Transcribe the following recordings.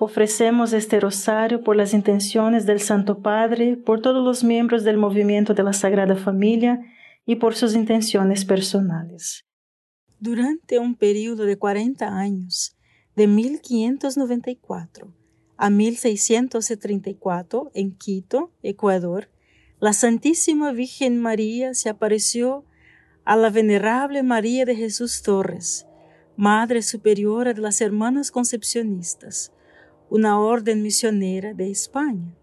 Ofrecemos este rosario por las intenciones del Santo Padre, por todos los miembros del movimiento de la Sagrada Familia y por sus intenciones personales. Durante un periodo de 40 años, de 1594 a 1634, en Quito, Ecuador, la Santísima Virgen María se apareció a la Venerable María de Jesús Torres, Madre Superiora de las Hermanas Concepcionistas, una orden misionera de España.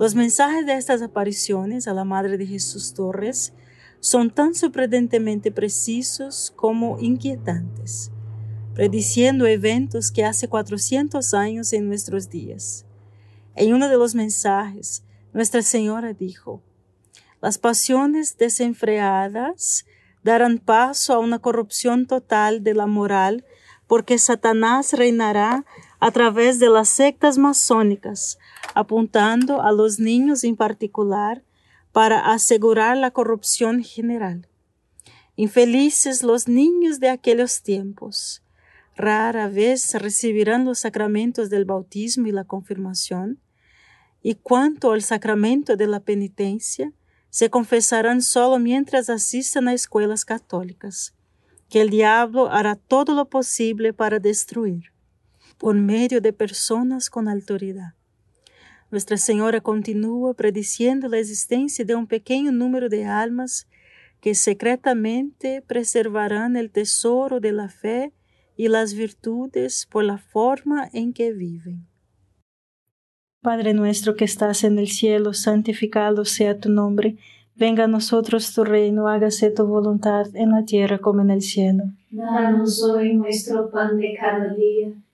Los mensajes de estas apariciones a la Madre de Jesús Torres son tan sorprendentemente precisos como inquietantes, prediciendo eventos que hace 400 años en nuestros días. En uno de los mensajes, Nuestra Señora dijo, las pasiones desenfreadas darán paso a una corrupción total de la moral porque Satanás reinará a través de las sectas masónicas, apuntando a los niños en particular para asegurar la corrupción general. Infelices los niños de aquellos tiempos. Rara vez recibirán los sacramentos del bautismo y la confirmación, y cuanto al sacramento de la penitencia, se confesarán solo mientras asistan a escuelas católicas, que el diablo hará todo lo posible para destruir por medio de personas con autoridad. Nuestra Señora continúa prediciendo la existencia de un pequeño número de almas que secretamente preservarán el tesoro de la fe y las virtudes por la forma en que viven. Padre nuestro que estás en el cielo, santificado sea tu nombre, venga a nosotros tu reino, hágase tu voluntad en la tierra como en el cielo. Danos hoy nuestro pan de cada día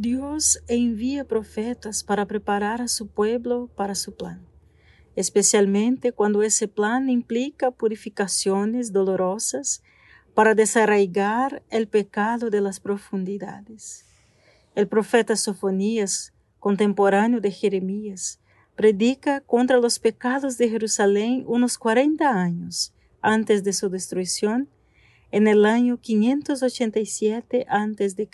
Dios envía profetas para preparar a su pueblo para su plan, especialmente cuando ese plan implica purificaciones dolorosas para desarraigar el pecado de las profundidades. El profeta Sofonías, contemporáneo de Jeremías, predica contra los pecados de Jerusalén unos 40 años antes de su destrucción, en el año 587 a.C.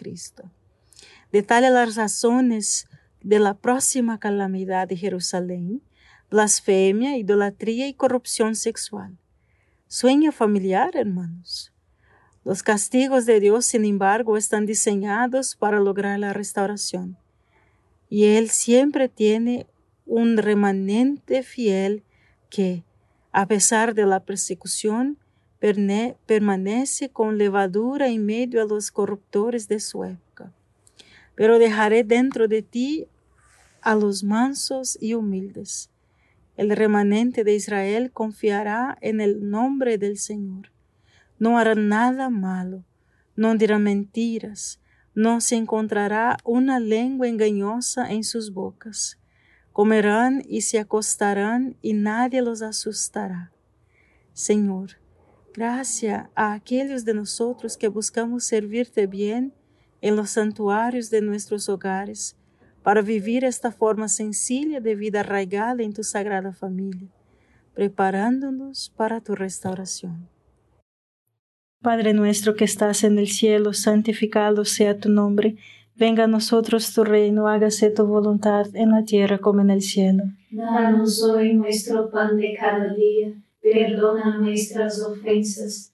Detalla las razones de la próxima calamidad de Jerusalén, blasfemia, idolatría y corrupción sexual. Sueño familiar, hermanos. Los castigos de Dios, sin embargo, están diseñados para lograr la restauración. Y Él siempre tiene un remanente fiel que, a pesar de la persecución, permanece con levadura en medio a los corruptores de su época pero dejaré dentro de ti a los mansos y humildes. El remanente de Israel confiará en el nombre del Señor. No hará nada malo, no dirá mentiras, no se encontrará una lengua engañosa en sus bocas. Comerán y se acostarán y nadie los asustará. Señor, gracia a aquellos de nosotros que buscamos servirte bien en los santuarios de nuestros hogares, para vivir esta forma sencilla de vida arraigada en tu sagrada familia, preparándonos para tu restauración. Padre nuestro que estás en el cielo, santificado sea tu nombre, venga a nosotros tu reino, hágase tu voluntad en la tierra como en el cielo. Danos hoy nuestro pan de cada día, perdona nuestras ofensas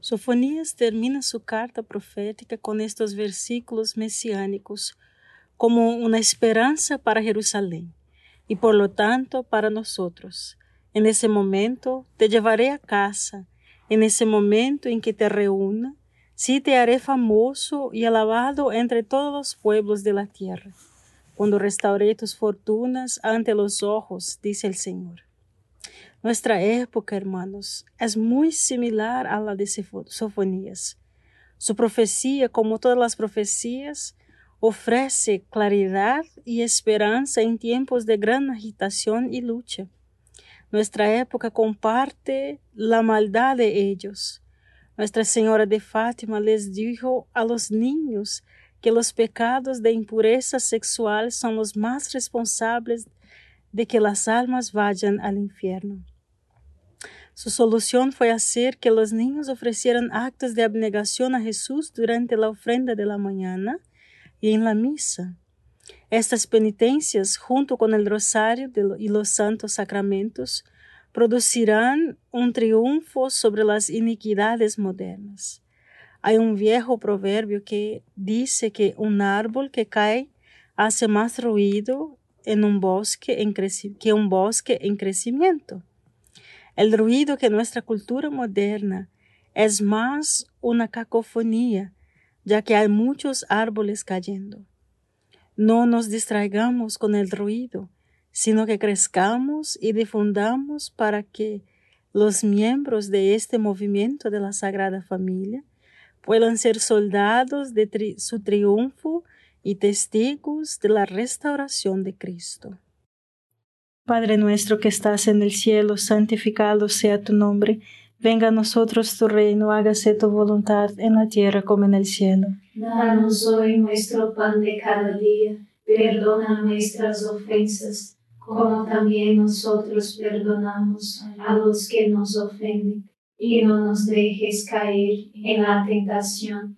Sofonías termina su carta profética con estos versículos mesiánicos como una esperanza para Jerusalén y por lo tanto para nosotros. En ese momento te llevaré a casa, en ese momento en que te reúna, sí te haré famoso y alabado entre todos los pueblos de la tierra, cuando restauré tus fortunas ante los ojos, dice el Señor. Nuestra época, hermanos, es muy similar a la de Sofonías. Su profecía, como todas las profecías, ofrece claridad y esperanza en tiempos de gran agitación y lucha. Nuestra época comparte la maldad de ellos. Nuestra Señora de Fátima les dijo a los niños que los pecados de impureza sexual son los más responsables de que las almas vayan al infierno. Su solución fue hacer que los niños ofrecieran actos de abnegación a Jesús durante la ofrenda de la mañana y en la misa. Estas penitencias, junto con el rosario y los santos sacramentos, producirán un triunfo sobre las iniquidades modernas. Hay un viejo proverbio que dice que un árbol que cae hace más ruido en un bosque en que un bosque en crecimiento. El ruido que nuestra cultura moderna es más una cacofonía, ya que hay muchos árboles cayendo. No nos distraigamos con el ruido, sino que crezcamos y difundamos para que los miembros de este movimiento de la Sagrada Familia puedan ser soldados de su triunfo y testigos de la restauración de Cristo. Padre nuestro que estás en el cielo, santificado sea tu nombre, venga a nosotros tu reino, hágase tu voluntad en la tierra como en el cielo. Danos hoy nuestro pan de cada día, perdona nuestras ofensas, como también nosotros perdonamos a los que nos ofenden, y no nos dejes caer en la tentación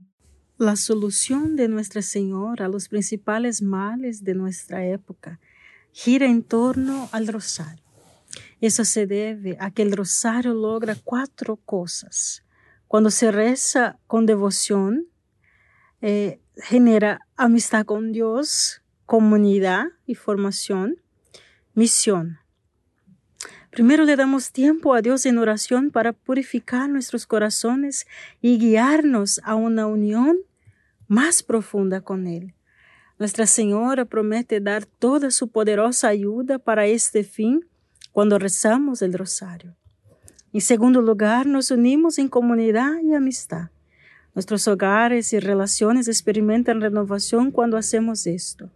La solución de Nuestra Señora a los principales males de nuestra época gira en torno al rosario. Eso se debe a que el rosario logra cuatro cosas. Cuando se reza con devoción, eh, genera amistad con Dios, comunidad y formación, misión. Primero le damos tiempo a Dios en oración para purificar nuestros corazones y guiarnos a una unión más profunda con Él. Nuestra Señora promete dar toda su poderosa ayuda para este fin cuando rezamos el rosario. En segundo lugar, nos unimos en comunidad y amistad. Nuestros hogares y relaciones experimentan renovación cuando hacemos esto.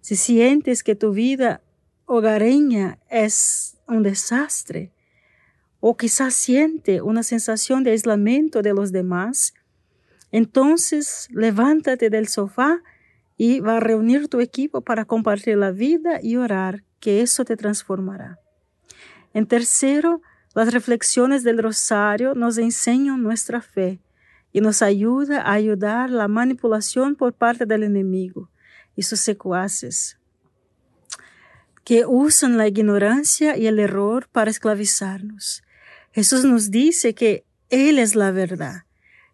Si sientes que tu vida hogareña es un desastre, o quizás siente una sensación de aislamiento de los demás, entonces levántate del sofá y va a reunir tu equipo para compartir la vida y orar, que eso te transformará. En tercero, las reflexiones del rosario nos enseñan nuestra fe y nos ayuda a ayudar la manipulación por parte del enemigo y sus secuaces, que usan la ignorancia y el error para esclavizarnos. Jesús nos dice que Él es la verdad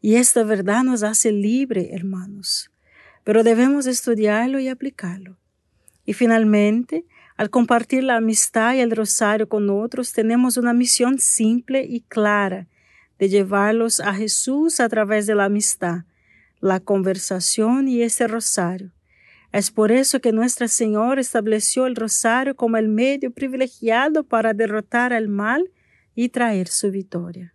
y esta verdad nos hace libre, hermanos. Pero debemos estudiarlo y aplicarlo. Y finalmente, al compartir la amistad y el rosario con otros, tenemos una misión simple y clara de llevarlos a Jesús a través de la amistad, la conversación y ese rosario. Es por eso que Nuestra Señora estableció el rosario como el medio privilegiado para derrotar al mal y traer su victoria.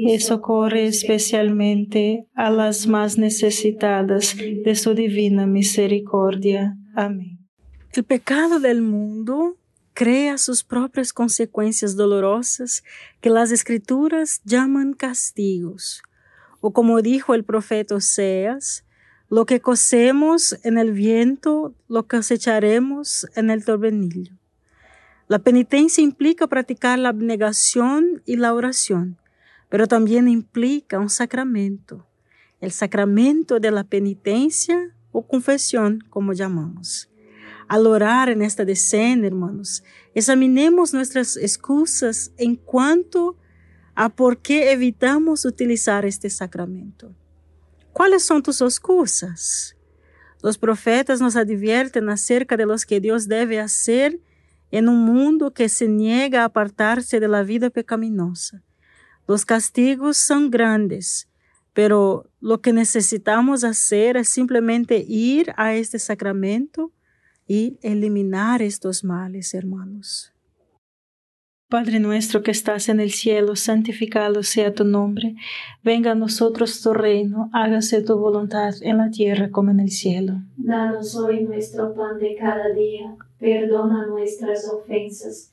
y socorre especialmente a las más necesitadas de su divina misericordia. Amén. El pecado del mundo crea sus propias consecuencias dolorosas que las escrituras llaman castigos. O como dijo el profeta Oseas, lo que cosemos en el viento lo cosecharemos en el torbenillo. La penitencia implica practicar la abnegación y la oración, pero también implica un sacramento, el sacramento de la penitencia o confesión, como llamamos. Al orar en esta decena, hermanos, examinemos nuestras excusas en cuanto a por qué evitamos utilizar este sacramento. ¿Cuáles son tus excusas? Los profetas nos advierten acerca de los que Dios debe hacer en un mundo que se niega a apartarse de la vida pecaminosa. Los castigos son grandes, pero lo que necesitamos hacer es simplemente ir a este sacramento y eliminar estos males, hermanos. Padre nuestro que estás en el cielo, santificado sea tu nombre. Venga a nosotros tu reino, hágase tu voluntad en la tierra como en el cielo. Danos hoy nuestro pan de cada día, perdona nuestras ofensas,